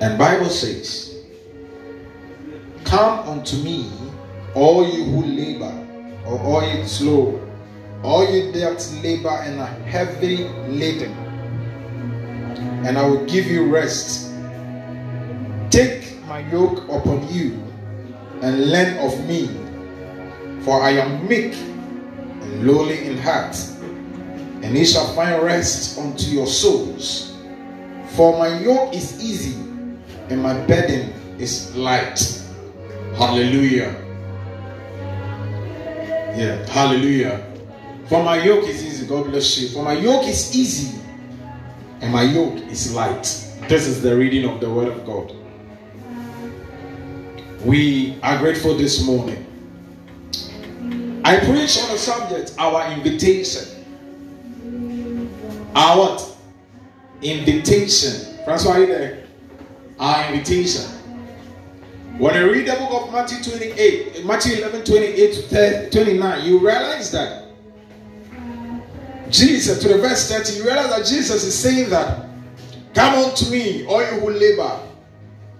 And Bible says, Come unto me, all you who labor, or all you slow, all you that labor and are heavy laden, and I will give you rest. Take my yoke upon you and learn of me, for I am meek and lowly in heart, and ye shall find rest unto your souls. For my yoke is easy and my burden is light. Hallelujah. Yeah, hallelujah. For my yoke is easy. God bless you. For my yoke is easy and my yoke is light. This is the reading of the word of God. We are grateful this morning. I preach on the subject our invitation. Our what? Invitation. Francois, are you there? Our invitation. When you read the book of Matthew 28, Matthew 11, 28 to 29, you realize that Jesus, to the verse 30, you realize that Jesus is saying that, Come unto me, all you who labor,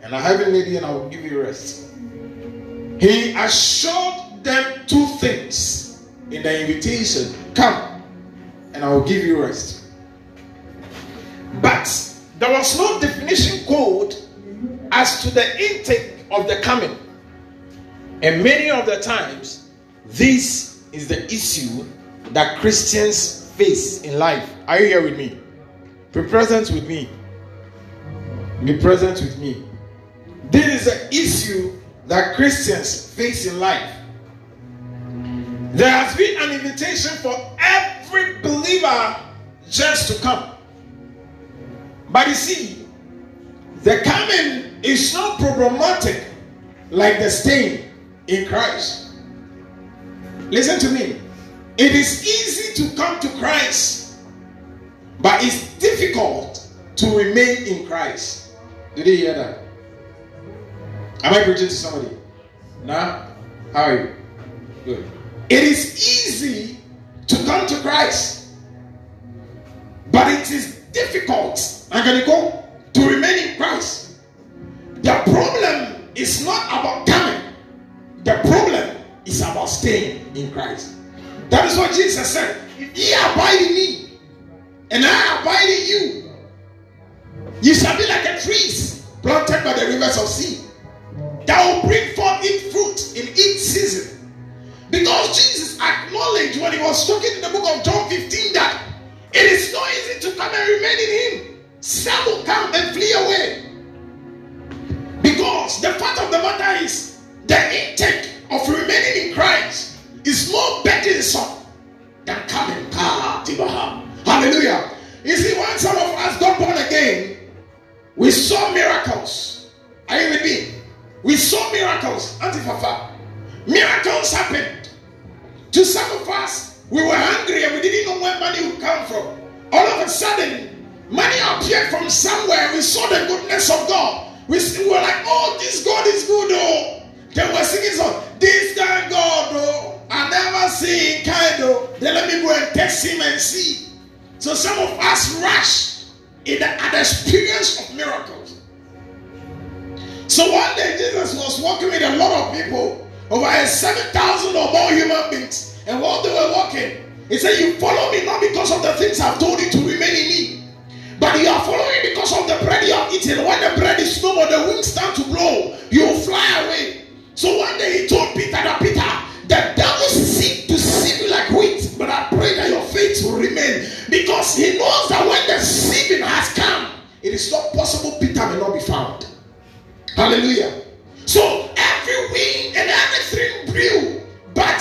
and I have a lady, and I will give you rest. He assured them two things in the invitation Come, and I will give you rest. But there was no definition code as to the intake of the coming. And many of the times, this is the issue that Christians face in life. Are you here with me? Be present with me. Be present with me. This is the issue that Christians face in life. There has been an invitation for every believer just to come. But you see, the coming is not problematic like the staying in Christ. Listen to me. It is easy to come to Christ, but it's difficult to remain in Christ. Did you hear that? Am I preaching to somebody? Nah? How are you? Good. It is easy to come to Christ, but it is difficult, I'm going to go, to remain in Christ. The problem is not about coming, the problem is about staying in Christ. That is what Jesus said. If ye abide in me, and I abide in you, ye shall be like a tree planted by the rivers of sea that will bring forth its fruit in each season. Because Jesus acknowledged when he was talking in the book of John 15 that it is so easy to come and remain in him. Some will come and flee away. Because the fact of the matter is the intake of remaining in Christ is more burdensome than coming. Ah, Hallelujah. You see, when some of us got born again, we saw miracles. Are you? We saw miracles. Antifafa. Miracles happened. To some of us, we were hungry and we didn't know where money would come from. All of a sudden, money appeared from somewhere. We saw the goodness of God. We, were like, oh, this God is good, oh. They were singing song. This guy God, oh. I never seen kind of. Then let me go and text him and see. So some of us rush in the, at the experience of miracles. So one day Jesus was walking with a lot of people, over 7,000 or more human beings. And while they were walking, he said, You follow me not because of the things I've told you to remain in me, but you are following because of the bread you have eaten. When the bread is no more, the winds start to blow, you fly away. So one day he told Peter that Peter, the devil seek to sieve like wheat, but I pray that your faith will remain because he knows that when the sieving has come, it is not possible Peter may not be found. Hallelujah. So every wind and everything blew, but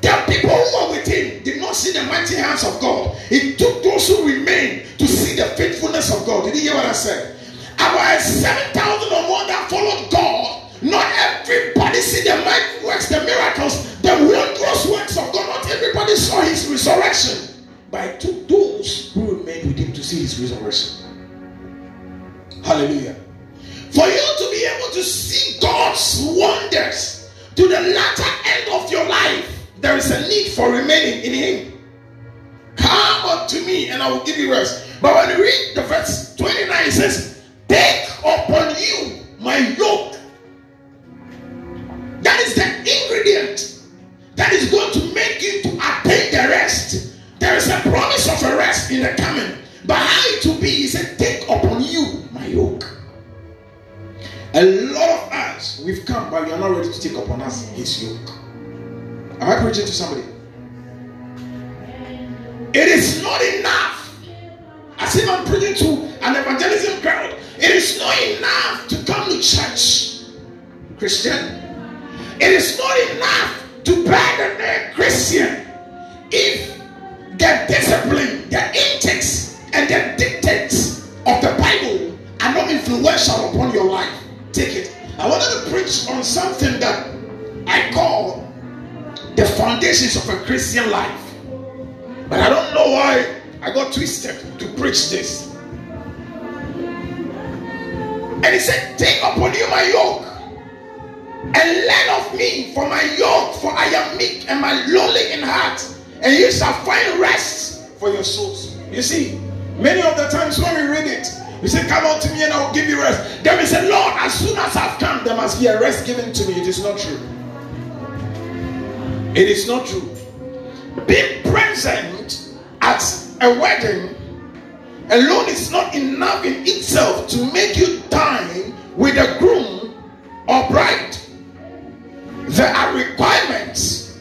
the people who were with him not see the mighty hands of God. It took those who remained to see the faithfulness of God. Did you hear what I said? About 7,000 or more that followed God. Not everybody see the mighty works, the miracles, the wondrous works of God. Not everybody saw his resurrection. But it took those who remained with him to see his resurrection. Hallelujah. For you to be able to see God's wonders to the latter end of your life, there is a need for remaining in Him. Come unto me, and I will give you rest. But when you read the verse 29, it says, Take upon you my yoke. That is the ingredient that is going to make you to attain the rest. There is a promise of a rest in the coming. But how it will be, he said, Take upon you my yoke. A lot of us, we've come, but we are not ready to take upon us his yoke. Am I preaching to somebody? It is not enough. As if I'm preaching to an evangelism crowd. It is not enough to come to church, Christian. It is not enough to bear the name Christian if the discipline, the intakes, and the dictates of the Bible are not influential upon your life. Take it. I wanted to preach on something that I call foundations of a Christian life. But I don't know why I got twisted to preach this. And he said, Take upon you my yoke and learn of me, for my yoke, for I am meek and my lowly in heart, and you shall find rest for your souls. You see, many of the times when we read it, we say, Come unto me and I'll give you rest. Then we say, Lord, as soon as I've come, there must be a rest given to me. It is not true. It is not true. Being present at a wedding alone is not enough in itself to make you dine with a groom or bride. There are requirements.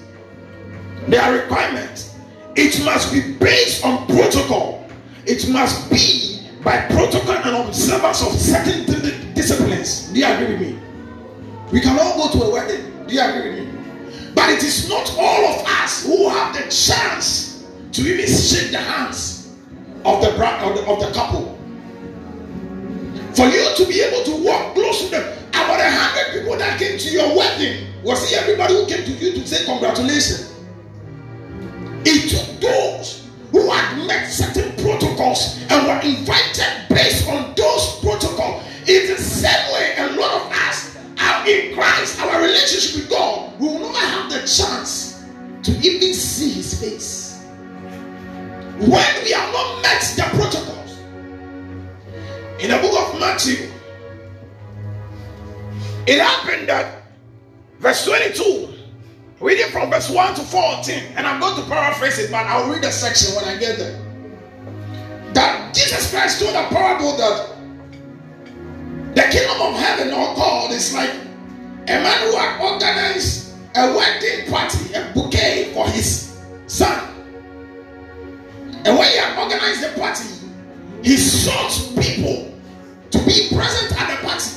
There are requirements. It must be based on protocol. It must be by protocol and observance of certain disciplines. Do you agree with me? We can all go to a wedding. Do you agree with me? But it is not all of us who have the chance to even shake the hands of the bride of the, of the couple. For you to be able to walk close to them, about a hundred people that came to your wedding was it everybody who came to you to say congratulations. It took those who had met certain protocols that verse 22 Reading from verse 1 to 14, and I'm going to paraphrase it, but I'll read the section when I get there. That Jesus Christ told a parable that the kingdom of heaven or God is like a man who had organized a wedding party, a bouquet for his son. And when he had organized the party, he sought people to be present at the party.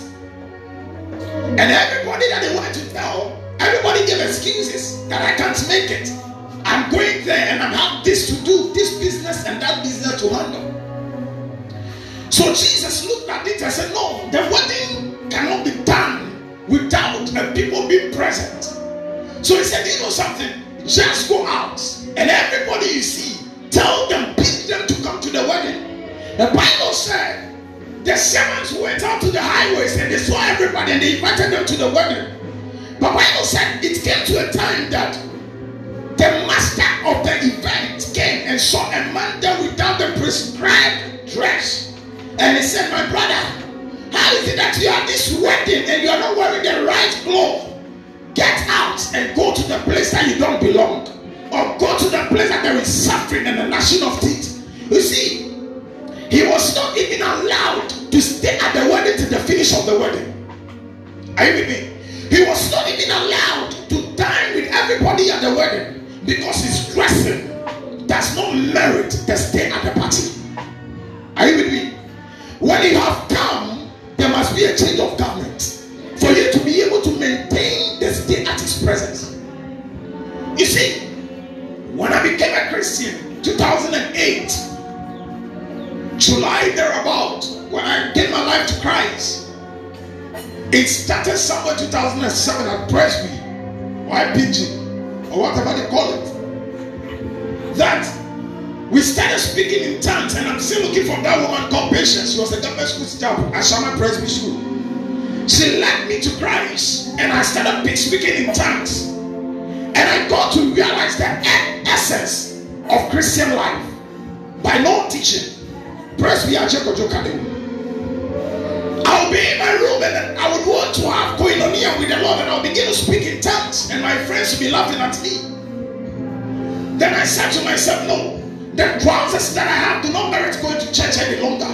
And everybody that they wanted to tell Everybody gave excuses that I can't make it. I'm going there and I have this to do, this business and that business to handle. So Jesus looked at it and said, No, the wedding cannot be done without the people being present. So he said, You know something? Just go out and everybody you see, tell them, pick them to come to the wedding. The Bible said the servants went out to the highways and they saw everybody and they invited them to the wedding. But Bible said it came to a time that the master of the event came and saw a man there without the prescribed dress. And he said, My brother, how is it that you are this wedding and you are not wearing the right clothes? Get out and go to the place that you don't belong. Or go to the place that there is suffering and the gnashing of teeth. You see, he was not even allowed to stay at the wedding to the finish of the wedding. Are you with me? He was not even allowed to dine with everybody at the wedding because his dressing does not merit the stay at the party. Are you with me? When you have come, there must be a change of garment for you to be able to maintain the stay at his presence. You see, when I became a Christian, 2008, July thereabout, when I gave my life to Christ, it started somewhere 2007 at Presby or IPG or whatever they call it. That we started speaking in tongues, and I'm still looking for that woman called Patience. She was a government school teacher at Shama Presby School. She led me to Christ, and I started speaking in tongues. And I got to realize the essence of Christian life by no teaching. Presby Achekojo Kademu. I'll be in my room and I would want to have koinonia with the Lord and I'll begin to speak in tongues and my friends will be laughing at me. Then I said to myself, no, the trousers that I have do not merit going to church any longer.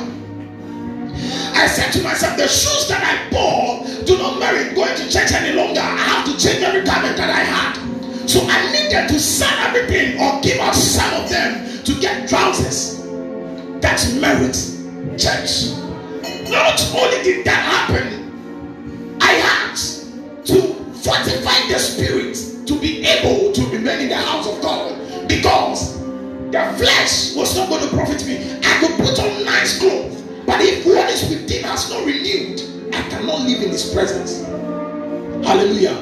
I said to myself, the shoes that I bought do not merit going to church any longer. I have to change every garment that I had. So I needed to sell everything or give out some of them to get trousers. That's merit, church. Not only did that happen, I had to fortify the spirit to be able to remain in the house of God because the flesh was not going to profit me. I could put on nice clothes, but if what is within has not renewed, I cannot live in His presence. Hallelujah.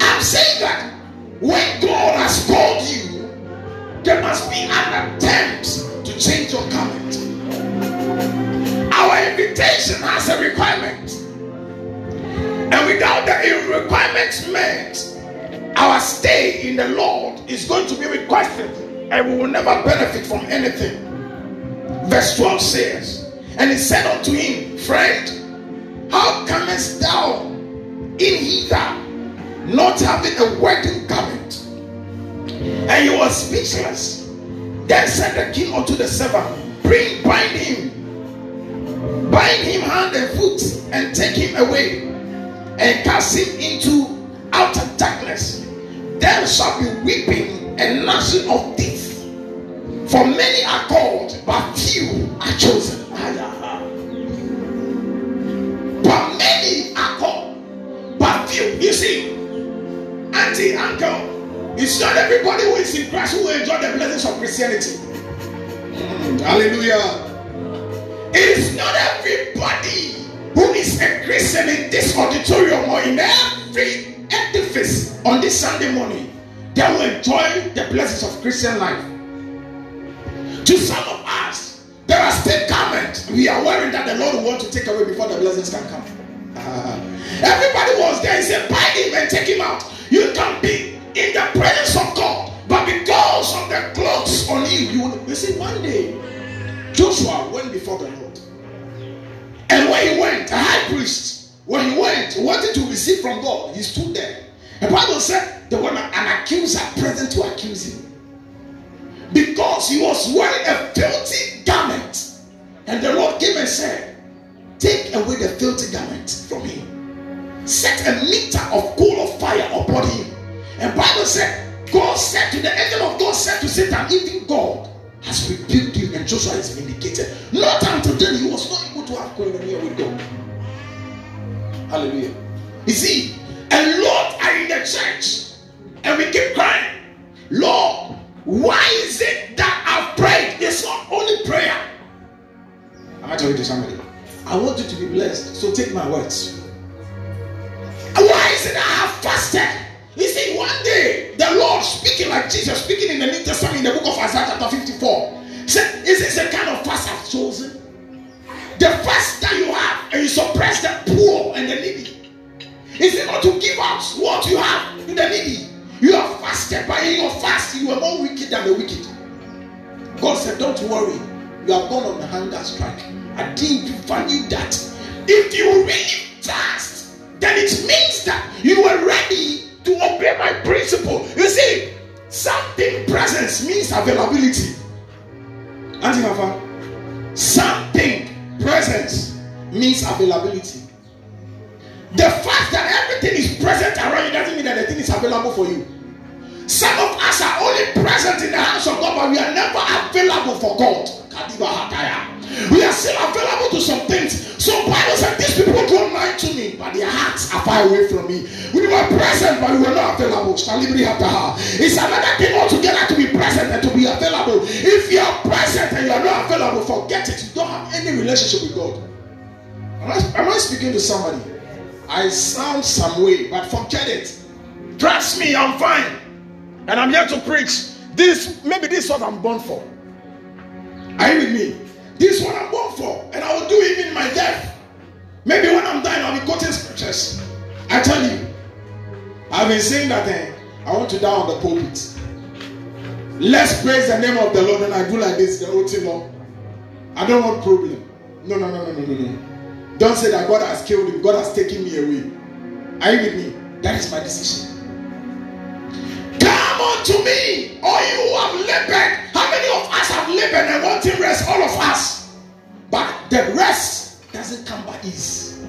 I'm saying that when God has called you, there must be an attempt to change your garment. Invitation has a requirement. And without the requirements met, our stay in the Lord is going to be requested and we will never benefit from anything. Verse 12 says, And he said unto him, Friend, how comest thou in hither, not having a wedding garment? And he was speechless. Then said the king unto the servant, Bring, bind him, bind him hand and foot, and take him away, and cast him into outer darkness. There shall be weeping and gnashing of teeth. For many are called, but few are chosen. But many are called, but few. You see, auntie, uncle, it's not everybody who is in Christ who will enjoy the blessings of Christianity. Mm, hallelujah. It's not everybody who is a Christian in this auditorium or in every edifice on this Sunday morning, they will enjoy the blessings of Christian life. To some of us, there are still garments we are wearing that the Lord will want to take away before the blessings can come. Uh, everybody was there. He said, Buy him and take him out. You can be in the presence of God, but because of the clothes on you, you will. See, one day, Joshua went before the Lord. And when he went, a high priest, when he went, wanted to receive from God, he stood there. The Bible said there was an accuser present to accuse him. Because he was wearing a filthy garment. And the Lord came and said, Take away the filthy garment from him. Set a meter of coal of fire upon him. And Bible said, God said to the angel of God said to Satan, even God has rebuked you, and Joshua is vindicated. Not until then he was not able to have koinonia with God. Hallelujah. You see, a lot are in the church, and we keep crying, Lord, why is it that I've prayed? It's not only prayer. Am I talking to somebody? I want you to be blessed, so take my words. Why is it that I have fasted? You see, one day the Lord speaking like Jesus, speaking in the New Testament in the book of Isaiah chapter 54, said, Is this the kind of fast I've chosen? The fast that you have and you suppress the poor and the needy. Is it not to give out what you have to the needy? You have fasted, but in your fast, you are more wicked than the wicked. God said, Don't worry, you have gone on a hunger strike. I didn't value that. If you really fast, then it means that you were ready to obey my principle. You see, something presence means availability. Auntie Papa, something presence means availability. The fact that everything is present around you doesn't mean that the thing is available for you. Some of us are only present in the house of God, but we are never available for God. We are still available to some things. So Bible said these people draw nigh to me, but their hearts are far away from me. We were present, but we were not available. It's another thing altogether to be present and to be available. If you are present and you are not available, forget it. You don't have any relationship with God. Am I, am I speaking to somebody? I sound some way, but forget it. Trust me, I'm fine. And I'm here to preach. This maybe this is what I'm born for. Are you with me? This is what I'm born for, and I will do it in my death. Maybe when I'm dying, I'll be quoting scriptures. I tell you, I've been saying that eh, I want to die on the pulpit. Let's praise the name of the Lord, and I do like this the whole thing. No, I don't want problem. No, no, no, no, no, no, no. Don't say that God has killed him. God has taken me away. Are you with me? That is my decision. Come unto me, all you who have labored. How many of us have labored and wanting rest? All of us. But the rest doesn't come by ease.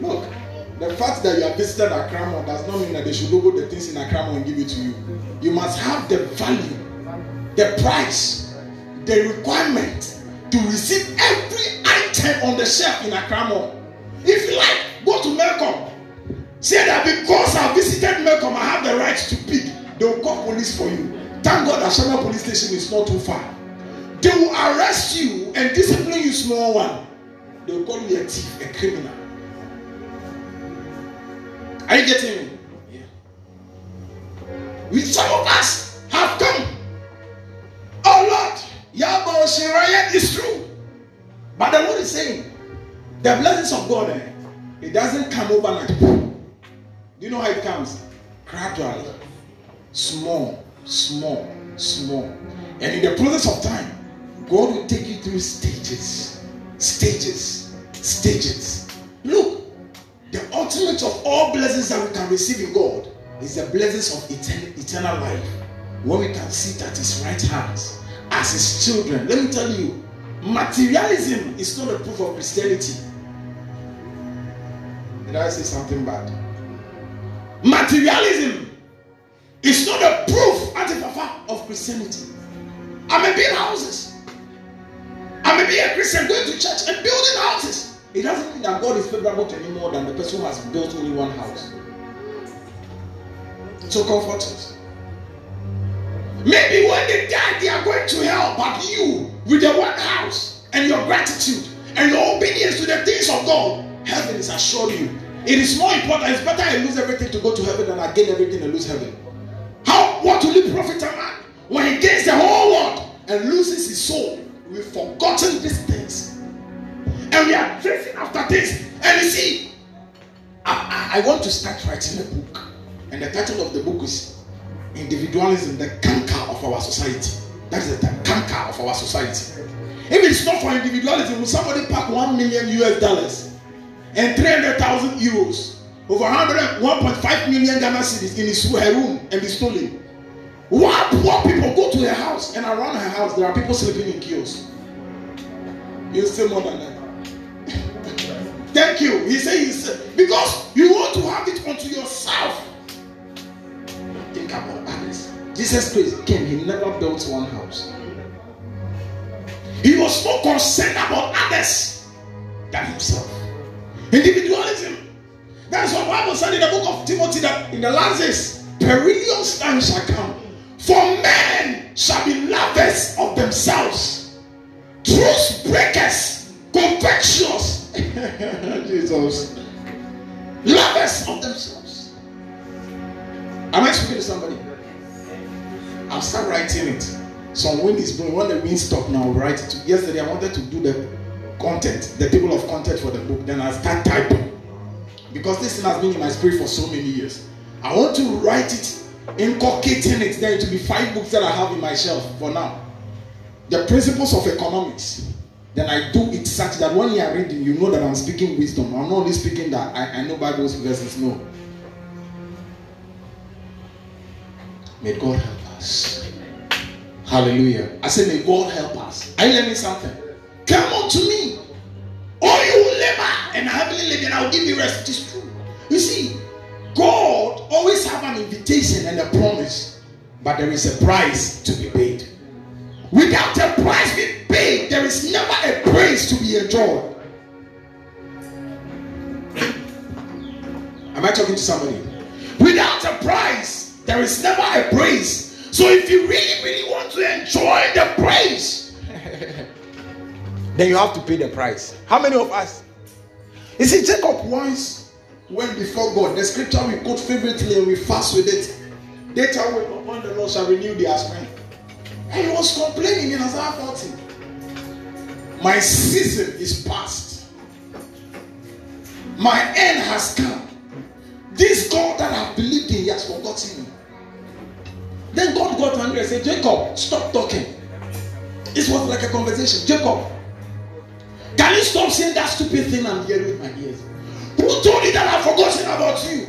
Look, the fact that you have visited Akramo does not mean that they should go the things in Akramo and give it to you. You must have the value, the price, the requirement to receive every item on the shelf in Akramo. If you like, go to Melcom. Say that because I visited Melcom, I have the right to pick. They will call police for you. Thank God that Shama police station is not too far. They will arrest you and discipline you, small one. They will call you a thief, a criminal. Are you getting me? Yeah. With some of us have come. Oh Lord, Yabo Shiraya is true. But the Lord is saying, the blessings of God, eh, it doesn't come overnight. You know how it comes? Gradually, small, small, small. And in the process of time, God will take you through stages, stages, stages. Look, the ultimate of all blessings that we can receive in God is the blessings of eternal, eternal life. When we can sit at His right hands as His children. Let me tell you, materialism is not a proof of Christianity. Did I say something bad? Materialism is not a proof of Christianity. I may in houses. I may be a Christian going to church and building houses. It doesn't mean that God is favorable to me more than the person who has built only one house. So comfort us. Maybe when they die, they are going to hell, but you, with the one house and your gratitude and your obedience to the things of God, heaven is assured you. It is more important. It's better I lose everything to go to heaven than I gain everything and lose heaven. How? What will it profit a man when he gains the whole world and loses his soul? We've forgotten these things and we are chasing after this. And you see, I, I, I want to start writing a book, and the title of the book is Individualism, the Canker of our society. That is the canker of our society. If it's not for individualism, will somebody pack one million US dollars and 300,000 euros over 100, 1.5 million Ghana cedis in his her room and be stolen? Why poor people go to her house and around her house there are people sleeping in kiosks? You say more than that. Thank you. He says because you want to have it unto yourself. Think about others. Jesus Christ came, he never built one house. He was more concerned about others than himself. Individualism. That's what Bible said in the book of Timothy that in the last days, perilous times shall come. For men shall be lovers of themselves, truth breakers, covetous, Jesus. Lovers of themselves. Am I speaking to somebody? I'll start writing it. Some wind is blowing. When the wind stop now, I'll write it. Yesterday I wanted to do the content, the table of content for the book. Then I start typing. Because this thing has been in my spirit for so many years. I want to write it, inculcating it. Then to be five books that I have in my shelf for now. The principles of economics then I do it such that when you are reading, you know that I'm speaking wisdom. I'm not only speaking that I, I know Bible verses. No. May God help us. Hallelujah. I say, may God help us. Are you learning something? Come on to me. All you labor and heavenly living, I will give you rest. It is true. You see, God always have an invitation and a promise, but there is a price to be paid. Without a price being paid, there is never a praise to be enjoyed. Am I talking to somebody? Without a price, there is never a praise. So if you really, really want to enjoy the praise, then you have to pay the price. How many of us? You see, Jacob once went before God. The scripture we quote favorably and we fast with it. They tell when the Lord shall renew their strength. And he was complaining in Isaiah 40. My season is past. My end has come. This God that I've believed in, he has forgotten me. Then God got angry and said, Jacob, stop talking. It was like a conversation. Jacob, Can you stop saying that stupid thing I'm hearing with my ears? Who told you that I've forgotten about you?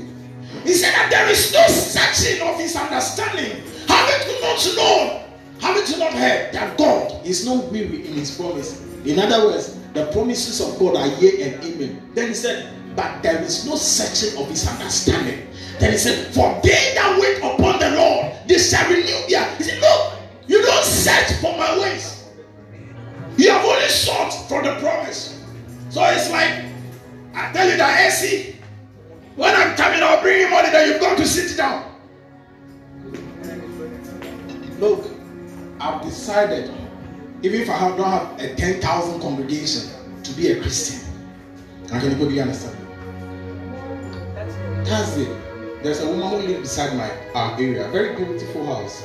He said that there is no searching of his understanding. Haven't you not known? Haven't you not heard that God is not weary in his promise? In other words, the promises of God are yea and amen. Then he said, but there is no searching of his understanding. Then he said, For they that wait upon the Lord, they shall renew their. He said, Look, you don't search for my ways. You have only sought for the promise. So it's like, I tell you that, AC, when I'm coming, I'll bring you money that you've got to sit down. Look, I've decided, even if I don't have a 10,000 congregation, to be a Christian. Can anybody understand? It. There's a woman who lives beside my uh, area, very beautiful house.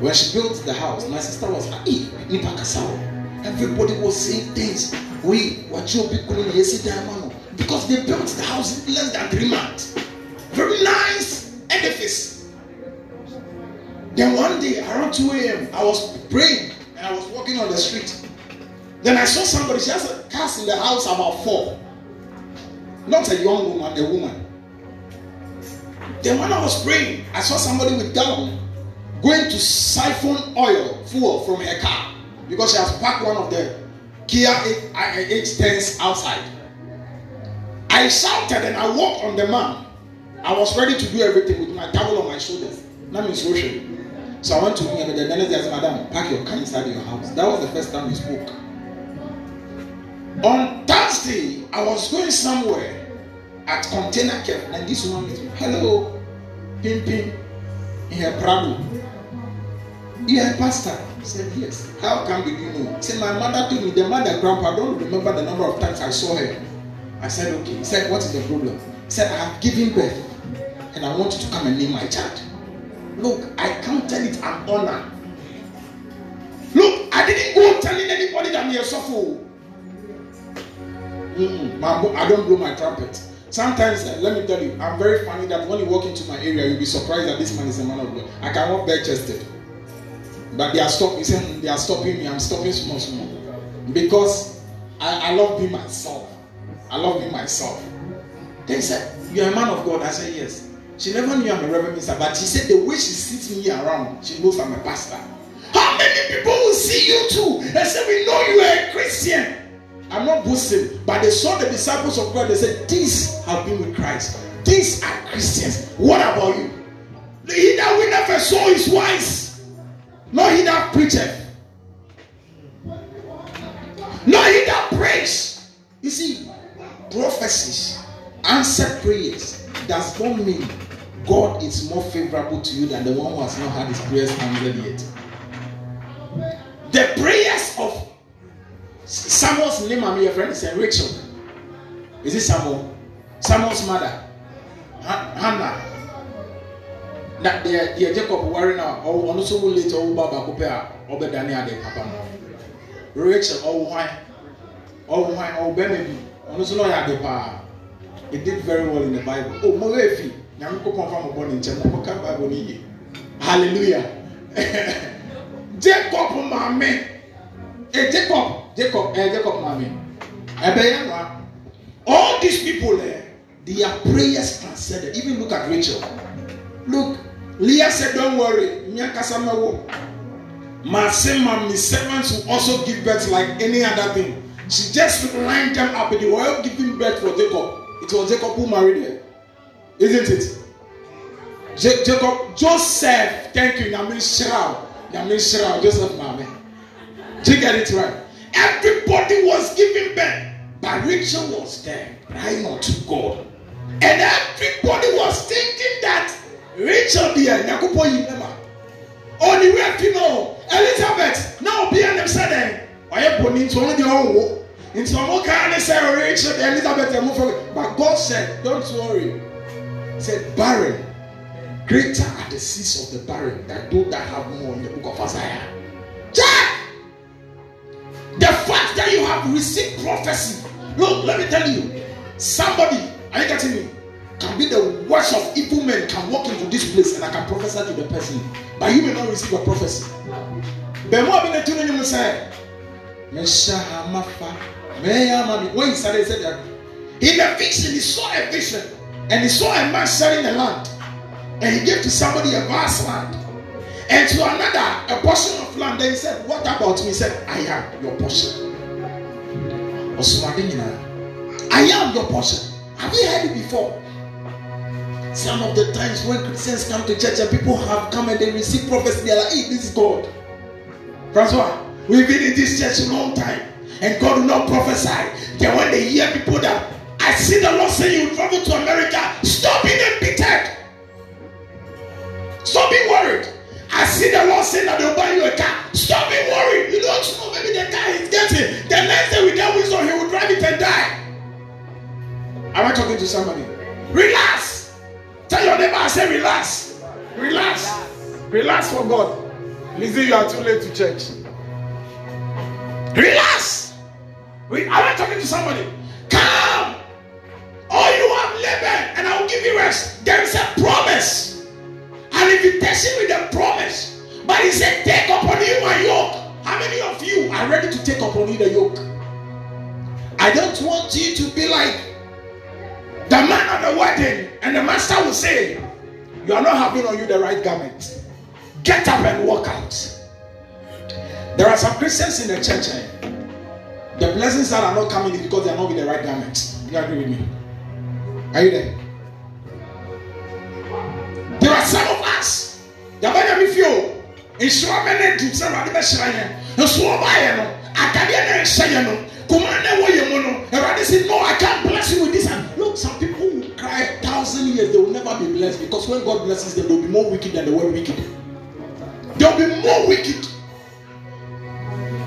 When she built the house, my sister was like, Nipa Kasao. Everybody was saying things. We because they built the house in less than three months. Very nice edifice. Then one day around 2 a.m. I was praying and I was walking on the street. Then I saw somebody, she has a cast in the house about four. Not a young woman, a woman. Then when I was praying, I saw somebody with gown going to siphon oil fuel from her car because she has parked one of the Kia H10s outside. I shouted and I walked on the man. I was ready to do everything with my towel on my shoulders. That means social. So I went to him and the I said, Madam, pack your car inside your house. That was the first time we spoke. On Thursday, I was going somewhere at Container Care, and this woman is, hello, Pim Pim, in her Prado. A pastor. Said, Yes. How come did you know? He said, My mother told me, the mother, grandpa, I don't remember the number of times I saw her. I said, Okay. He said, What is the problem? He said, I have given birth and I want you to come and name my child. Look, I counted it an honor. Look, I didn't go telling anybody that I'm a suffer. Mm-mm. I don't blow my trumpet. Sometimes, uh, let me tell you, I'm very funny that when you walk into my area, you'll be surprised that this man is a man of God. I can walk bare chested. But they are stopping. They are stopping me. I'm stopping small, small, because I, I love being myself. I love being myself. They said, "You are a man of God." I said, "Yes." She never knew I'm a reverend minister, but she said the way she sits me around, she knows I'm a pastor. How many people will see you too and say, "We know you are a Christian"? I'm not boasting, but they saw the disciples of God. They said, "These have been with Christ. These are Christians." What about you? He that we never saw is wise. Not he that preacheth. Not he that prays. You see, prophecies, answered prayers does not mean God is more favorable to you than the one who has not had his prayers answered yet. The prayers of Samuel's name, I'm your friend, is Rachel. Is it Samuel? Samuel's mother, Hannah na deɛ deɛ jacob ware na ɔno nso wo late ɔwo ba baako pɛ a ɔbɛdane ade papa no rachel ɔwo hwan ɔwo hwan ɔwo bɛrima bi ɔno nso ɔyɛ ade paa it did very well in the bible. Oh mo wɛ fi nyame ko kɔnfa mo bɔ ne nkyɛn mo ka bible ne yie hallelujah. Jacob maame eh jacob jacob eh jacob maame ɛbɛyɛ no a all these people eh their prayers transcended even look at rachel. Look. Leah said, Don't worry, my same my servants will also give birth like any other thing. She just lined them up with the oil giving birth for Jacob. It was Jacob who married her. Isn't it? J- Jacob, Joseph, thank you. Yamin Shirao. Yamin Shirao, Joseph Mame. Do you get it right? Everybody was giving birth. But Rachel was there, crying unto God. And everybody was thinking that rachel deɛ nyakopɔ yi ne ma ɔne wia fi no elizabeth na obi anim sɛ dɛn? Ɔyɛ bɔnni nti ɔno deɛ ɔnwo. Nti ɔmo kaa ne sɛ deɛ elizabeth ɛmo fɛ. But god said don't worry. Said barren. Greater are the seas of the barren than those that have more in the book of isaiah. Jack the fact that you have received prophecy. Look let me tell you. Somebody are you getting me can be the worst of evil men can walk into this place and I can prophesy to the person, but you may not receive a prophecy. Bẹ̀mú àbí ní túnú ni mo sẹ́, Mẹ̀ṣá Hamafa When he started, he said that in the vision, he saw a vision and he saw a man selling the land. And he gave to somebody a vast land. And to another, a portion of land. Then he said, What about me? He said, I am your portion. I am your portion. Have you heard it before? Some of the times when Christians come to church and people have come and they receive prophecy, they're like, hey, this is God. Francois, we've been in this church a long time and God will not prophesy. Then when they hear people that I see the Lord saying you will travel to America, stop being embittered. Stop being worried. I see the Lord saying that they'll buy you a car. Stop being worried. You don't know maybe the car is getting. The next day with that wisdom, he will drive it and die. Am I talking to somebody? Relax. Tell your neighbor, I say relax. Relax. Relax for God. Lizzie, you are too late to church. Relax. We, Am I talking to somebody? Come. All you have labored, and I will give you rest. There is a promise an invitation with a promise. But he said, Take upon you my yoke. How many of you are ready to take upon you the yoke? I don't want you to be like the man at the wedding, and the master will say, You are not having on you the right garment. Get up and walk out. There are some Christians in the church. Eh? The blessings that are not coming is because they are not with the right garment. You agree with me? Are you there? there are some of us yabanya mi fi o nsuo bɛ ne du sɛ ɛwurade bɛ hyerɛ yɛn nsuo ba yɛ no akadeɛ na ɛhyɛ yɛn no kuma na ɛwɔ yɛn mu no ɛwurade say no I can't bless you with this and look some people will cry a thousand years they will never be blessed because when God blesses them they will be more wicked than they were wicked they will be more wicked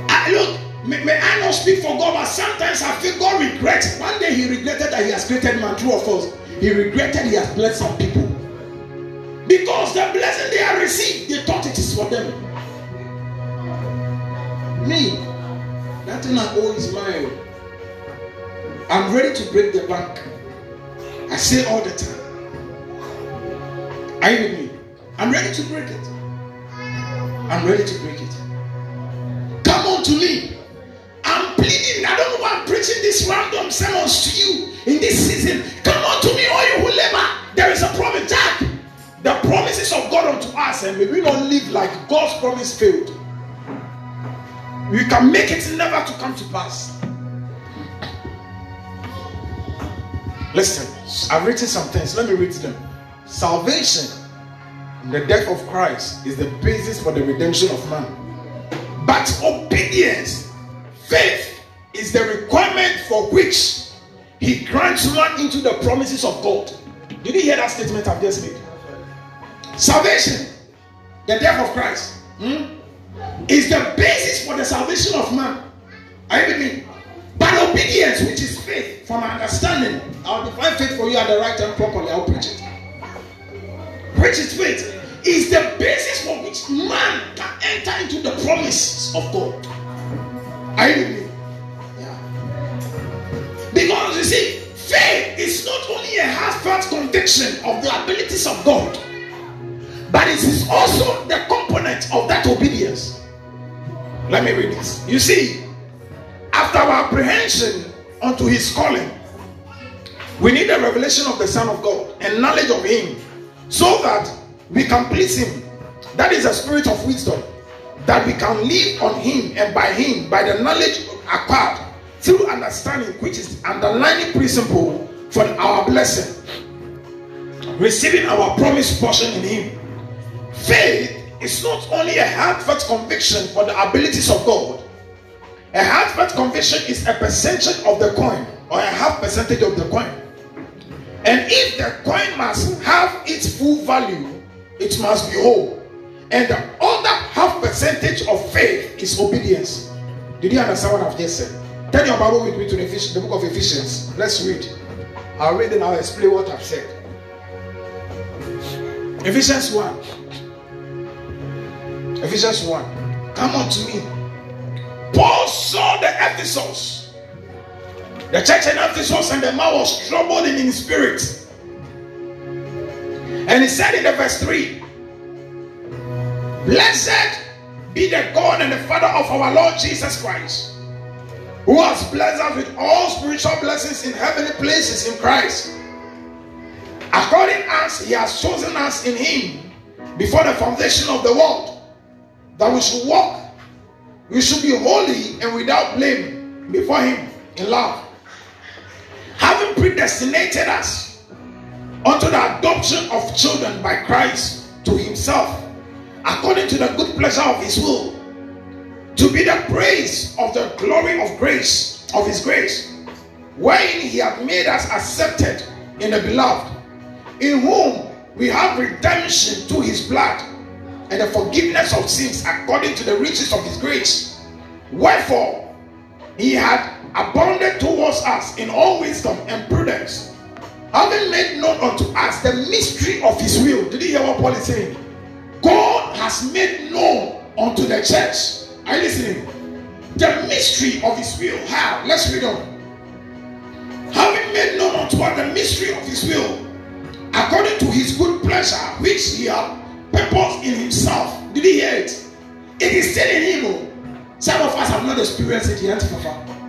I look may, may I not speak for God but sometimes I feel God regrets one day he regretted that he has created man true or false he regretted he has blessed some people because the blessing they have received, they thought it is for them. Me, that thing I owe is mine. I'm ready to break the bank. I say all the time. Are you with me? I'm ready to break it. I'm ready to break it. Come on to me. I'm pleading. I don't know why I'm preaching these random sermons to you in this season. Come on to me, all you who labor. There is a promise, Jack the promises of God unto us, and may we not live like God's promise failed. We can make it never to come to pass. Listen, I've written some things. Let me read them. Salvation, the death of Christ, is the basis for the redemption of man. But obedience, faith, is the requirement for which he grants man into the promises of God. Did you hear that statement I've just made? Salvation, the death of Christ, hmm, is the basis for the salvation of man. Are you with me? But obedience, which is faith, from understanding, I'll define faith for you at the right time properly. I'll preach it. Which is faith is the basis for which man can enter into the promises of God. Are you with me? Yeah. Because you see, faith is not only a heartfelt conviction of the abilities of God but it is also the component of that obedience. Let me read this. You see, after our apprehension unto his calling, we need a revelation of the Son of God and knowledge of him so that we can please him. That is a spirit of wisdom that we can live on him and by him by the knowledge acquired through understanding, which is the underlying principle for our blessing. Receiving our promised portion in him. Faith is not only a heartfelt conviction for the abilities of God. A heartfelt conviction is a percentage of the coin or a half percentage of the coin. And if the coin must have its full value, it must be whole. And the other half percentage of faith is obedience. Did you understand what I've just said? Turn your Bible with me to the, book of Ephesians. Let's read. I'll read and I'll explain what I've said. Ephesians 1. Ephesians 1. Come on to me. Paul saw the Ephesus. The church in Ephesus and the man was troubled in his spirit. And he said in the verse 3 Blessed be the God and the Father of our Lord Jesus Christ, who has blessed us with all spiritual blessings in heavenly places in Christ. According as He has chosen us in Him before the foundation of the world, that we should walk, we should be holy and without blame before Him in love, having predestinated us unto the adoption of children by Christ to Himself, according to the good pleasure of His will to be the praise of the glory of grace, of his grace, wherein he hath made us accepted in the beloved, in whom we have redemption to his blood, and the forgiveness of sins according to the riches of his grace. Wherefore, he had abounded towards us in all wisdom and prudence, having made known unto us the mystery of his will. Did you hear what Paul is saying? God has made known unto the church are you listening? The mystery of his will. How? Let's read on. Having made known unto us the mystery of his will, according to his good pleasure, which he had purposed in himself. Did he hear it? It is still in him. Some of us have not experienced it yet, Papa.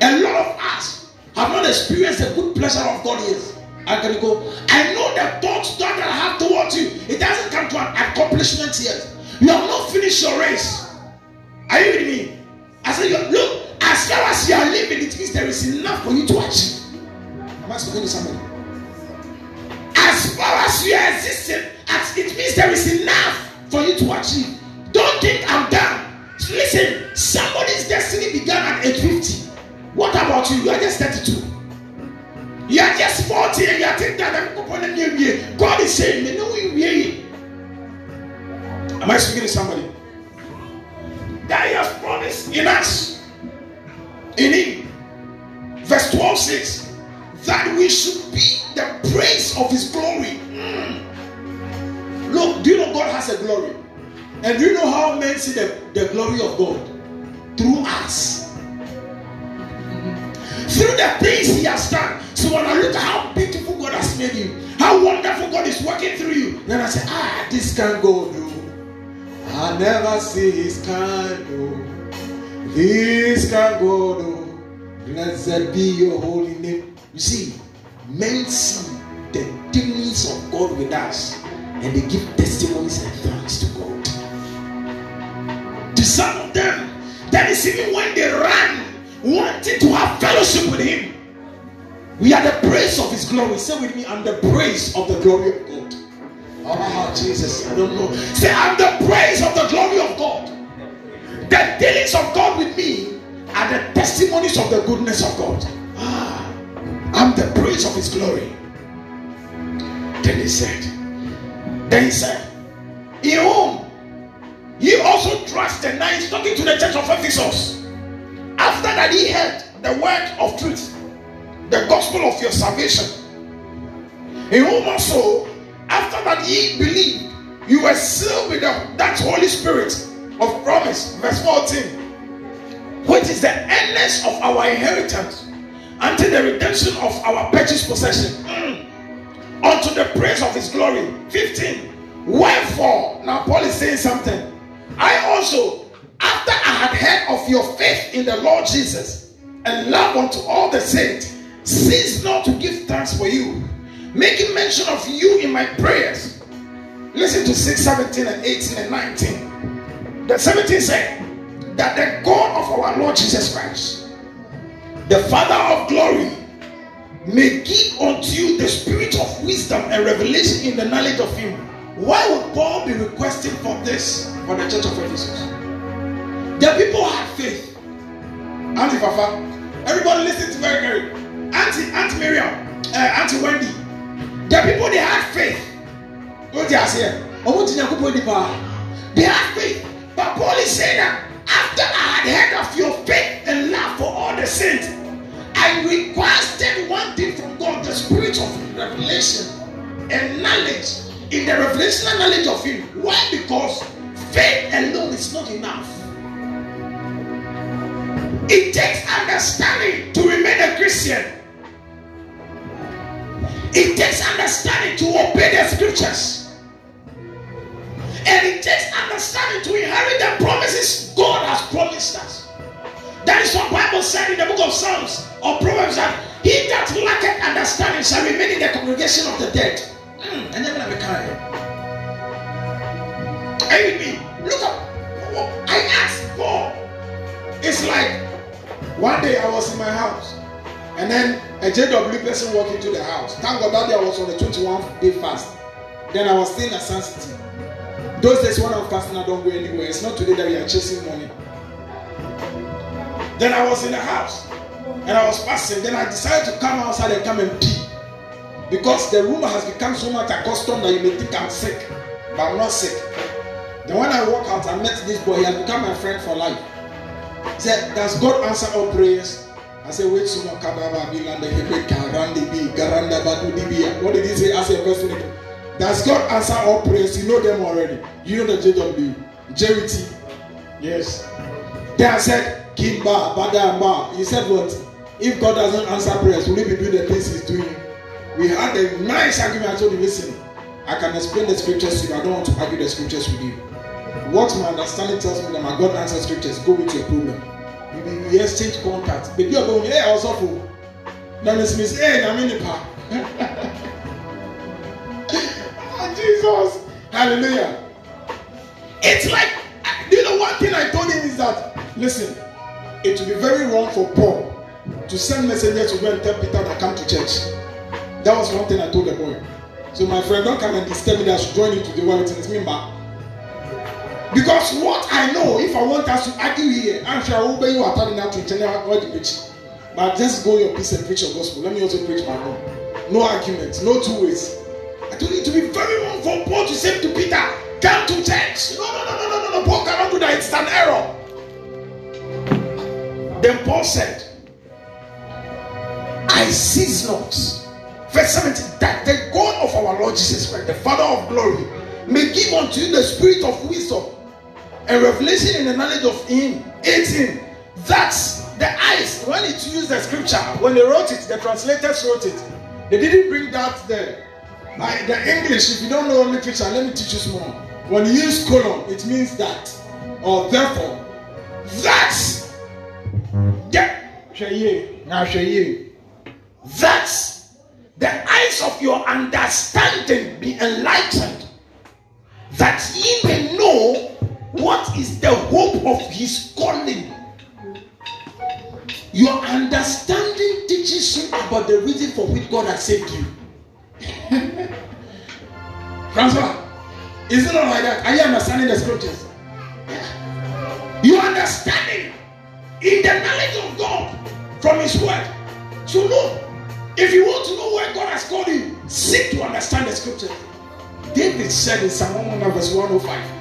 A lot of us have not experienced the good pleasure of God yet. I'm gonna go. I know the thoughts that I have towards you. It doesn't come to an accomplishment yet. You have not finished your race. Are you with me? I said, look, as far as you are living, it means there is enough for you to achieve. Am I speaking to somebody? As far as you are existing, it means there is enough for you to achieve. Don't think I'm done. Listen, somebody's destiny began at age 50. What about you? You are just 32. You are just 40 and you are thinking that God is saying, you know, you Am I speaking to somebody? That he has promised in us, in him. Verse 12 says that we should be the praise of his glory. Mm. Look, do you know God has a glory? And do you know how men see the, the glory of God? Through us. Through the things he has done. So when I look at how beautiful God has made you, how wonderful God is working through you, then I say, ah, this can go, dude. I never see his kind, oh. This can go oh. Blessed be your holy name. You see, men see the dealings of God with us and they give testimonies and thanks to God. To some of them, that is even when they run, wanting to have fellowship with Him. We are the praise of His glory. Say with me, I'm the praise of the glory of God. Oh, Jesus, I don't know. Say, I'm the praise of the glory of God. The dealings of God with me are the testimonies of the goodness of God. Ah, I'm the praise of His glory. Then he said, then he said, in whom he also trusted. Now he's talking to the church of Ephesus. After that, he heard the word of truth, the gospel of your salvation. In whom also after that ye believed, you were sealed with the, that Holy Spirit of promise. Verse 14. Which is the endless of our inheritance until the redemption of our purchased possession. Mm. Unto the praise of his glory. 15. Wherefore, now Paul is saying something. I also, after I had heard of your faith in the Lord Jesus and love unto all the saints, cease not to give thanks for you making mention of you in my prayers. Listen to 6, 17, and 18 and 19. The 17 said that the God of our Lord Jesus Christ, the Father of glory, may give unto you the spirit of wisdom and revelation in the knowledge of Him. Why would Paul be requesting for this for the church of Ephesus? The people had faith. Auntie Fafa, everybody listen to very very. Auntie, Auntie Miriam, uh, Auntie Wendy, the people they had faith. What they say? I want to know They had faith. But Paul is saying that after I had heard of your faith and love for all the saints, I requested one thing from God, the spirit of revelation and knowledge. In the revelation and knowledge of Him. Why? Because faith alone is not enough. It takes understanding to remain a Christian. It takes understanding to obey the scriptures. And it takes understanding to inherit the promises God has promised us. That is what Bible said in the book of Psalms or Proverbs that he that lacketh understanding shall remain in the congregation of the dead. Mm, and then I'm kind. Hey, look up. I asked God. It's like one day I was in my house, and then a JW person walked into the house. Thank God that day I was on the 21 day fast. Then I was at Sun City. Those days when I'm fasting, I don't go anywhere. It's not today that we are chasing money. Then I was in the house and I was fasting. Then I decided to come outside and come and pee. Because the room has become so much accustomed that you may think I'm sick. But I'm not sick. Then when I walk out, I met this boy. He has become my friend for life. Said, Does God answer all prayers? I said, wait so much. What did he say? Ask a question. Does God answer all prayers? You know them already. You know the JW. JWT. Yes. Then I said, Kimba, Bada, Ma. He said what? If God doesn't answer prayers, will he be doing the things he's doing? We had a nice argument. I told him, listen, I can explain the scriptures to you. I don't want to argue the scriptures with you. What my understanding tells me that my God answers scriptures, go with your problem. We, we exchange contact. Baby, you're going, hey, I was awful. Then it's me, hey, I'm in the park. Jesus. Hallelujah. It's like, you know, one thing I told him is that, listen, it would be very wrong for Paul to send messengers to go and tell Peter to come to church. That was one thing I told the boy. So my friend, don't come and disturb me that I should join you to the world. It's me, back. Because what I know, if I want us to argue here, I'm sure I will obey you at that to general what preach. But just go your peace and preach your gospel. Let me also preach my own. No arguments, no two ways. I told you to be very wrong for Paul to say to Peter, come to church. No, no, no, no, no, no, no. Paul cannot do that. It's an error. Then Paul said, I cease not. Verse 17, that the God of our Lord Jesus Christ, the Father of glory, may give unto you the spirit of wisdom and revelation in the knowledge of Him. 18. That's the eyes. When it used the scripture, when they wrote it, the translators wrote it. They didn't bring that there. Like the English, if you don't know literature, let me teach you small. When you use colon, it means that. Or therefore. That's yeah. That the eyes of your understanding be enlightened, that ye may know what is the hope of his calling. Your understanding teaches you about the reason for which God has saved you. Francois, is it not like that? Are you understanding the scriptures? Yeah. You understanding in the knowledge of God from His Word. So, look, if you want to know where God has called you, seek to understand the scripture. David said in Psalm 100, verse 105,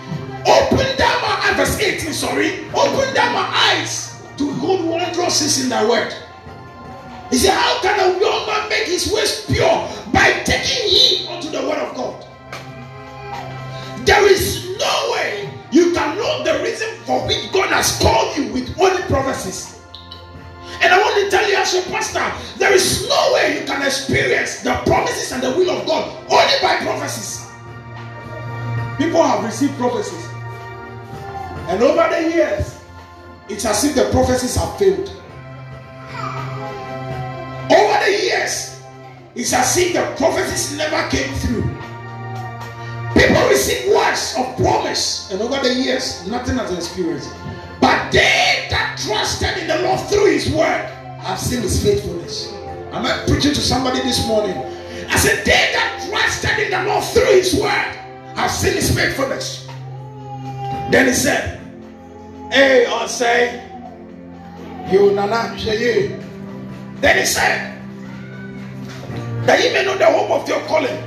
Open down my verse 18, sorry, open down my eyes to good wondrous in thy word. He said, How can a young man make his ways pure? By taking heed unto the word of God. There is no way you can know the reason for which God has called you with only prophecies. And I want to tell you as your pastor, there is no way you can experience the promises and the will of God only by prophecies. People have received prophecies. And over the years, it's as if the prophecies have failed. Over the years, it's as if the prophecies never came through. People receive words of promise, and over the years, nothing has experienced. But they that trusted in the Lord through His word have seen His faithfulness. Am I preaching to somebody this morning? I said, they that trusted in the Lord through His word have seen His faithfulness. Then He said, Hey, say, you nana Then He said, that you may know the hope of your calling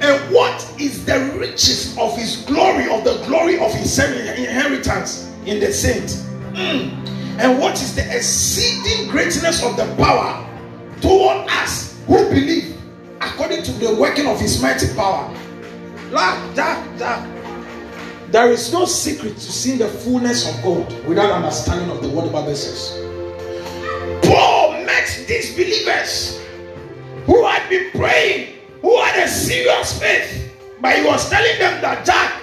and what is the riches of his glory, of the glory of his inheritance in the saints? Mm. And what is the exceeding greatness of the power toward us who believe according to the working of his mighty power? Like that, that. There is no secret to seeing the fullness of God without understanding of the word Bible says. Paul met these believers who had been praying who had a serious faith, but he was telling them that Jack,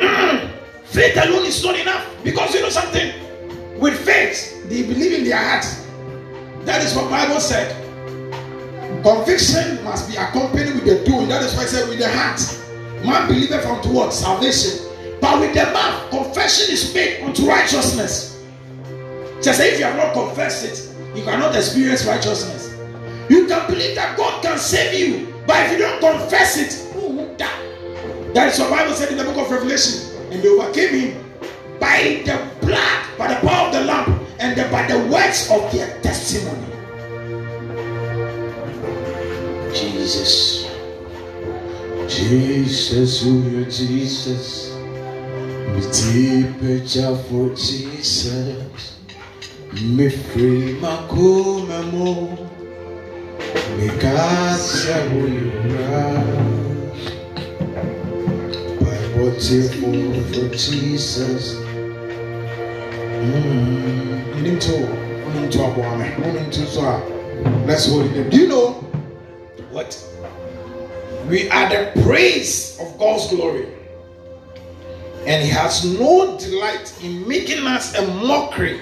mm, faith alone is not enough. Because you know something? With faith, they believe in their hearts That is what Bible said. Conviction must be accompanied with the doing. That is why I said with the heart. Man believeth unto what? Salvation. But with the mouth, confession is made unto righteousness. Just say if you have not confessed it, you cannot experience righteousness. You can believe that God can save you, but if you don't confess it, who would? That is what Bible said in the book of Revelation. And they overcame him by the blood, by the power of the Lamb, and the, by the words of their testimony. Jesus. Jesus, who you Jesus. Me deep for Jesus. Me free my kumemo. Me casa who you are. Bible for Jesus. Mm. You need to, you need to, you need to, so let's hold it. Do you know what? We are the praise of God's glory. And He has no delight in making us a mockery.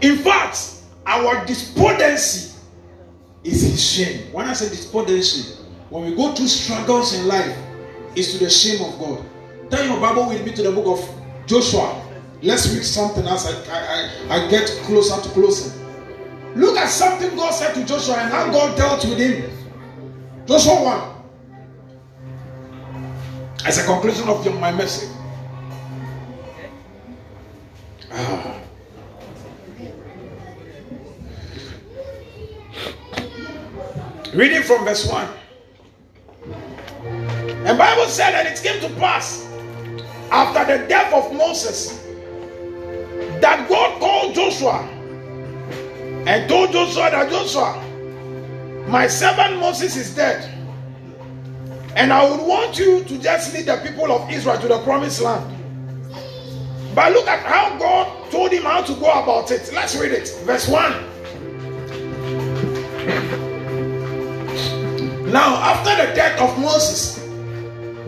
In fact, our despondency is His shame. When I say despondency, when we go through struggles in life, it's to the shame of God. Turn your Bible with me to the book of Joshua. Let's read something as I, I, I, I get closer to closer. Look at something God said to Joshua and how God dealt with him. Joshua 1. As a conclusion of my message. Ah. Reading from verse 1. The Bible said that it came to pass after the death of Moses that God called Joshua and told Joshua that Joshua, my servant Moses is dead. And I would want you to just lead the people of Israel to the promised land. But look at how God told him how to go about it. Let's read it. Verse 1. Now, after the death of Moses,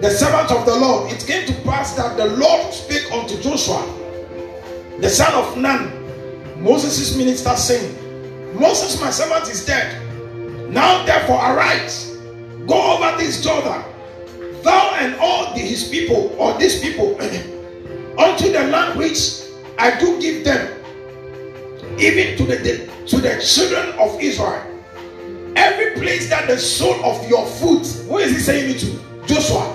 the servant of the Lord, it came to pass that the Lord spake unto Joshua, the son of Nun, Moses' minister, saying, Moses, my servant, is dead. Now therefore arise, go over this Jordan, thou and all the, his people, or these people, unto the land which I do give them, even to the, to the children of Israel. Every place that the sole of your foot, who is he saying it to? Joshua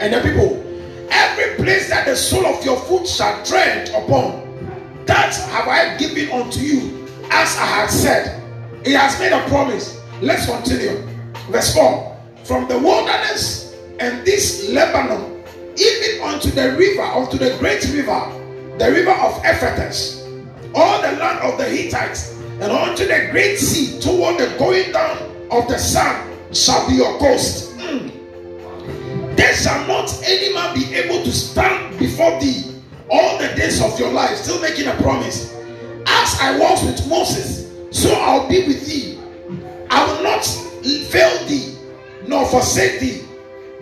and the people. Every place that the sole of your foot shall tread upon, that have I given unto you, as I have said. He has made a promise. Let's continue. Verse 4 From the wilderness and this Lebanon, even unto the river, unto the great river, the river of Euphrates, all the land of the Hittites, and unto the great sea, toward the going down of the sun, shall be your coast. Mm. There shall not any man be able to stand before thee all the days of your life, still making a promise. As I was with Moses, so I'll be with thee. I will not fail thee, nor forsake thee.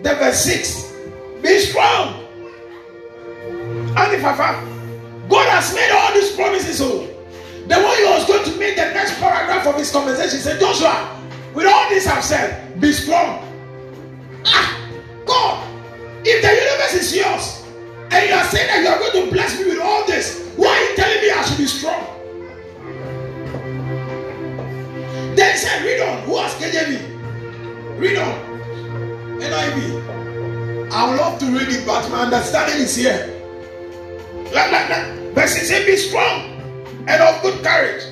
The verse 6. Be strong. And if God has made all these promises. Oh, the one he was going to make the next paragraph of his conversation said, Joshua, with all this I've said, be strong. Ah, God, if the universe is yours, and you are saying that you are going to bless me with all this, why are you telling me I should be strong? Then he said, Read on. Who has KJV? Read on. NIV. I would love to read it, but my understanding is here. Like, like, like. Verse 6 Be strong and of good courage.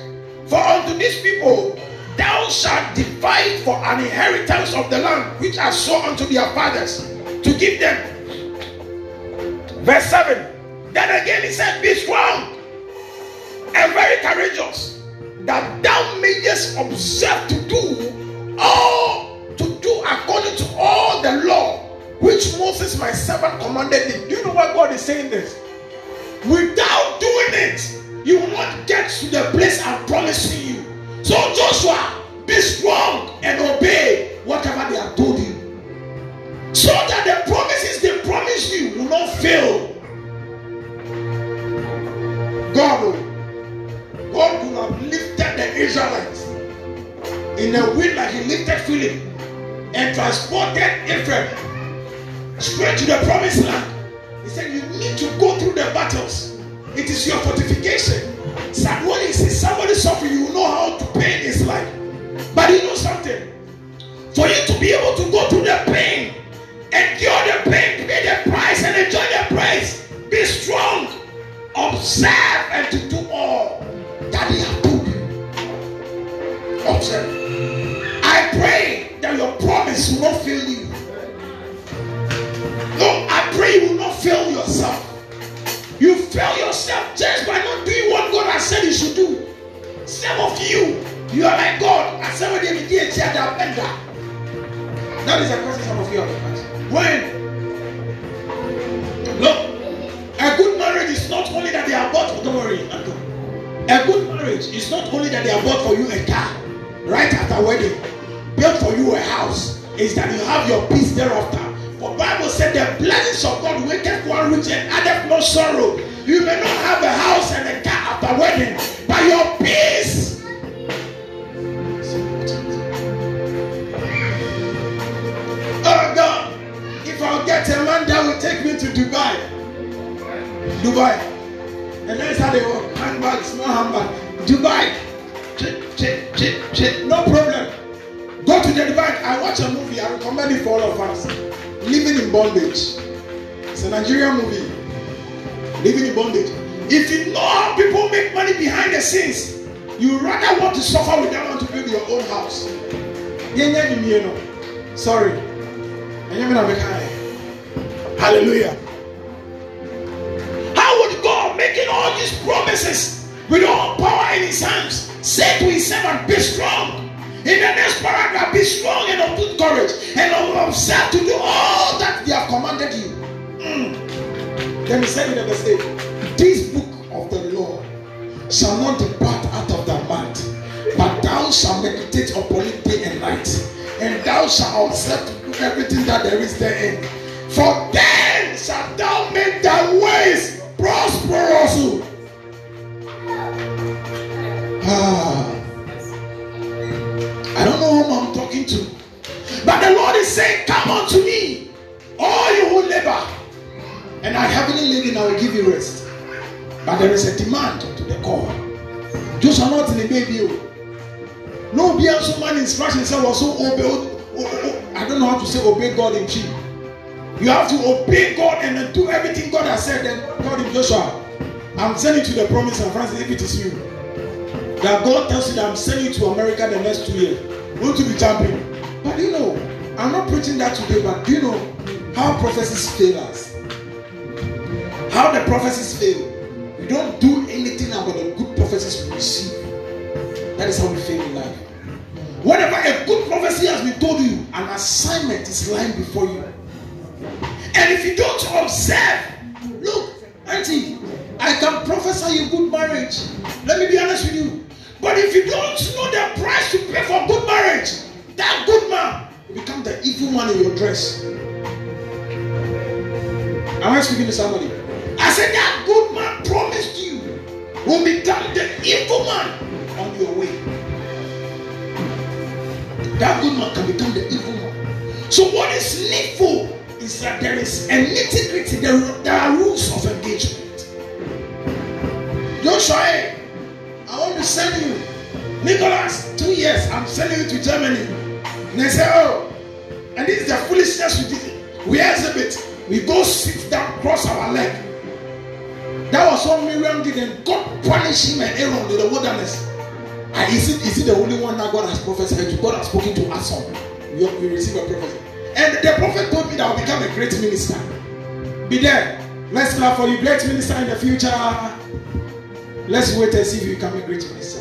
For unto these people thou shalt divide for an inheritance of the land which I saw unto their fathers to give them. Verse 7. Then again he said, Be strong and very courageous that thou mayest observe to do all to do according to all the law which Moses my servant commanded thee. Do you know why God is saying this? Without doing it, you will not get to the place I'm promising you. So Joshua, be strong and obey whatever they have told you. So that the promises they promise you will not fail. God will Israelites in a wind like he lifted Philip and transported Ephraim straight to the promised land. He said, You need to go through the battles. It is your fortification. When you see somebody suffering, you know how to pain his life. But you know something? For you to be able to go through the pain, endure the pain, pay the price, and enjoy the price, be strong, observe, and to do all that He has you. Observe. I pray that your promise will not fail you. No, I pray you will not fail yourself. You fail yourself just by not doing what God has said you should do. Some of you, you are like God. I said when they did that is a question some of you have asked. When? Look, a good marriage is not only that they are bought. Don't worry, A good marriage is not only that they are bought for you a car right after wedding, built for you a house. Is that you have your peace thereafter. For Bible said the blessings of God waketh one rich and addeth no sorrow. You may not have a house and a car after wedding, but your peace. Oh God, if I'll get a man that will take me to Dubai, Dubai, and that's how they work. Handbag, small handbag, Dubai, no problem. Go to the Dubai. I watch a movie. I recommend it for all of us. Living in Bondage. It's a Nigerian movie. Living in Bondage. If you know how people make money behind the scenes, you rather want to suffer with them than to build your own house. Sorry. Hallelujah. How would God making all these promises with all power in his hands say to his servant, Be strong? In the next paragraph, be strong and of good courage and observe to do all that they have commanded you. Mm. Then he said in verse 8, This book of the law shall not depart out of thy mouth, but thou shalt meditate upon it day and night, and thou shalt observe to do everything that there is therein. For then shalt thou make thy ways prosperous. I don't know whom I'm talking to. But the Lord is saying, Come unto me, all you who labor, and I heavily laden, I will give you rest. But there is a demand to the call. Are not in the baby. Oh. No, be also man instruction said was so obey. Oh, oh, I don't know how to say obey God in G. You have to obey God and do everything God has said. Then God in Joshua, I'm sending to the promise and Francis if it is you. That God tells you that I'm sending you to America the next two years. Going to be jumping. But you know, I'm not preaching that today, but do you know how prophecies fail us? How the prophecies fail. We don't do anything about the good prophecies we receive. That is how we fail in life. Whenever a good prophecy has been told you, an assignment is lying before you. And if you don't observe, look, Auntie, I can prophesy you good marriage. Let me be honest with you. But if you don't know the price to pay for good marriage, that good man will become the evil man in your dress. Am I speaking to somebody? I said that good man promised you will become the evil man on your way. That good man can become the evil man. So what is needful is that there is a nitty gritty. There, there are rules of engagement. Joshua I want to send you. Nicholas, two years, I'm sending you to Germany. And they say, oh, and this is the foolishness we did. We exhibit. We go sit down, cross our leg. That was what Miriam did, and God punished him and Aaron in the wilderness. And is it, is it the only one that God has prophesied to? God has spoken to us on. We, we receive a prophecy. And the prophet told me that I'll become a great minister. Be there. Let's clap for you, great minister in the future. Let's wait and see if you become a great minister.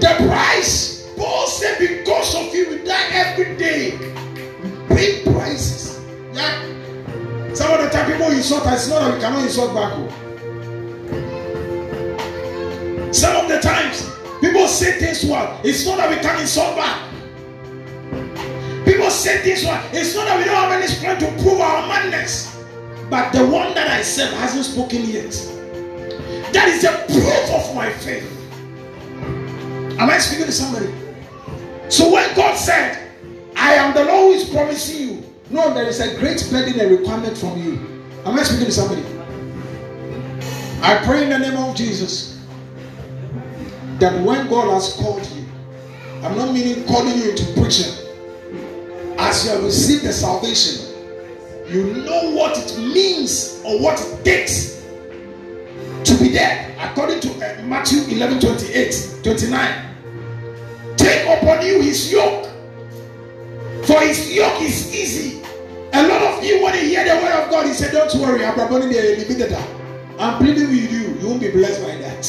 The price, Paul said, because of you, we die every day. Big prices. Yeah. Some of the time people insult us, it's not that we cannot insult back. Oh. Some of the times people say things well, it's not that we can insult back. People say things well, it's not that we don't have any strength to prove our madness. But the one that I serve hasn't spoken yet. That is the proof of my faith. Am I speaking to somebody? So when God said, I am the Lord who is promising you, no, there is a great burden and requirement from you. Am I speaking to somebody? I pray in the name of Jesus that when God has called you, I'm not meaning calling you into preaching. As you have received the salvation, you know what it means or what it takes to be there. According to uh, Matthew 11 28, 29. Take upon you his yoke, for his yoke is easy. A lot of you, when you hear the word of God, he said, Don't worry, I'm I'm pleading with you, you won't be blessed by that.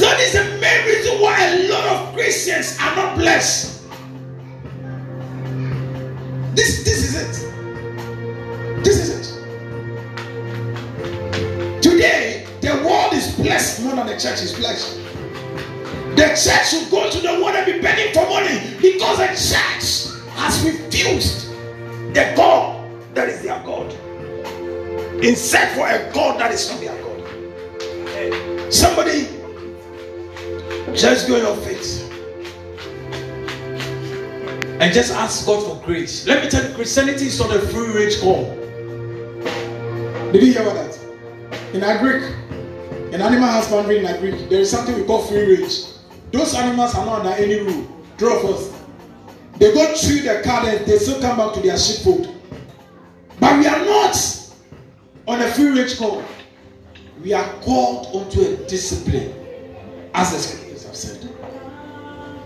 That is the main reason why a lot of Christians are not blessed. More than the church is blessed. The church should go to the world and be begging for money because the church has refused the God that is their God. Instead for a God that is not their God. Somebody just go in your faith and just ask God for grace. Let me tell you, Christianity is not a free range call. Did you hear about that? In Greek, in animal husbandry in Greek, there is something we call free range. Those animals are not under any rule. Of us. They go through the and they still come back to their sheepfold. But we are not on a free range call. We are called onto a discipline, as the scriptures have said.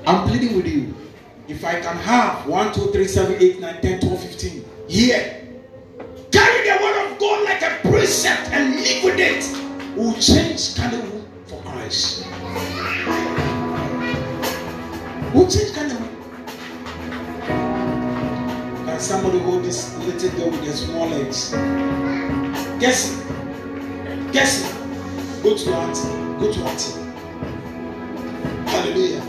I'm pleading with you. If I can have 1, 2, 3, 7, 8, 9, 10, 12, 15 here Carry the word of God like a precept and live with it. Will change Cameroon for Christ. Will change Cameroon. Can somebody hold this little girl with their small legs? Guess it. Guess it. Go to auntie. Go to auntie. Hallelujah.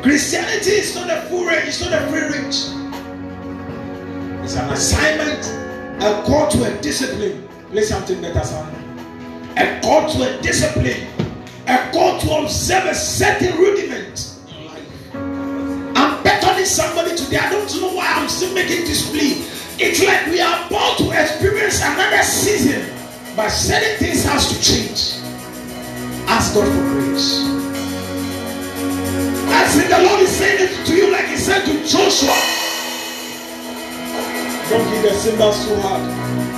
Christianity is not a full range, it's not a free range. It's an assignment, a call to a discipline. Play something better, son. A call to a discipline, a call to observe a certain rudiment. I'm beckoning somebody today. I don't know why I'm still making this plea. It's like we are about to experience another season, but certain things has to change. Ask God for grace. I think the Lord is saying it to you like He said to Joshua. Don't hit the cymbals too hard.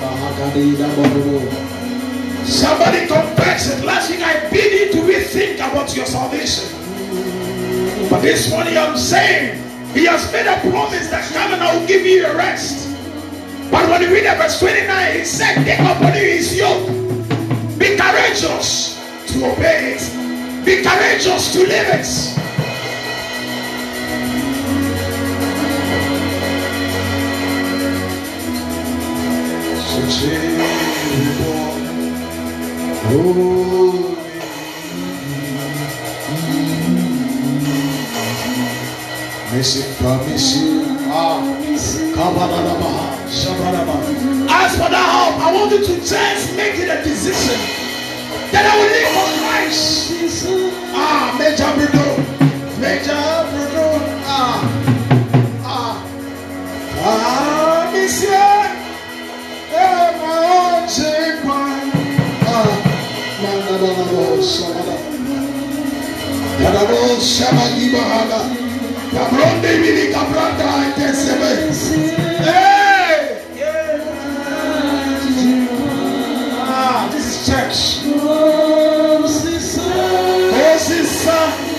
Somebody confess it. Last thing I bid you to rethink about your salvation. But this morning I'm saying he has made a promise that come and I will give you a rest. But when you read verse 29, he said, Take upon you his yoke. Be courageous to obey it. Be courageous to live it. Mercy, promise you. Ah, As for that hope, I want you to just make it a decision that I will live for Christ. Ah, Major Bruno, Major. Ah, ah, Ah, this is church. Oh, sister. Oh, sister.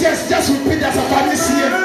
yes, just repeat that after this year.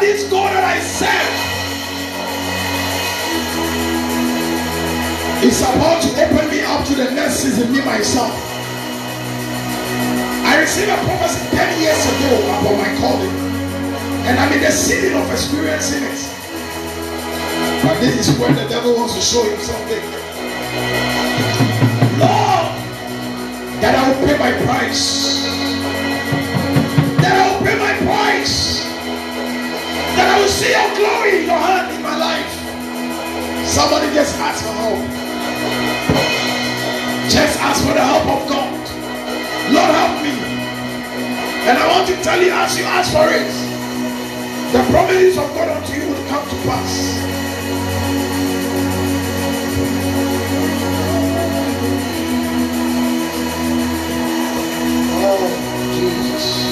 This God that I serve is about to open me up to the next season, me myself. I received a prophecy 10 years ago about my calling, and I'm in the season of experiencing it. But this is when the devil wants to show him something. Lord, that I will pay my price That I will see your glory your hand in my life. Somebody just ask for help. Just ask for the help of God. Lord, help me. And I want to tell you, as you ask for it, the promises of God unto you will come to pass. Oh, Jesus.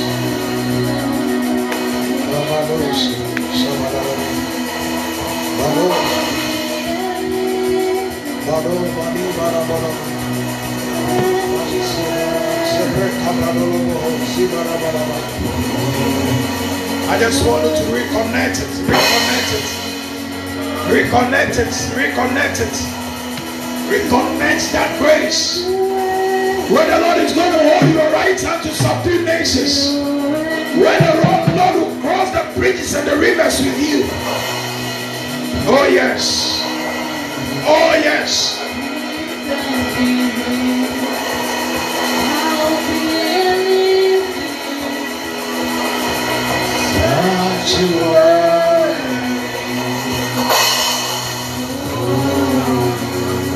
I just want you to reconnect it, reconnect it, reconnect it, reconnect it, reconnect that grace. Where the Lord is going to hold your right hand to subdue nations. Where the Lord will cross the bridges and the rivers with you. Oh, yes. Oh, yes. Such are.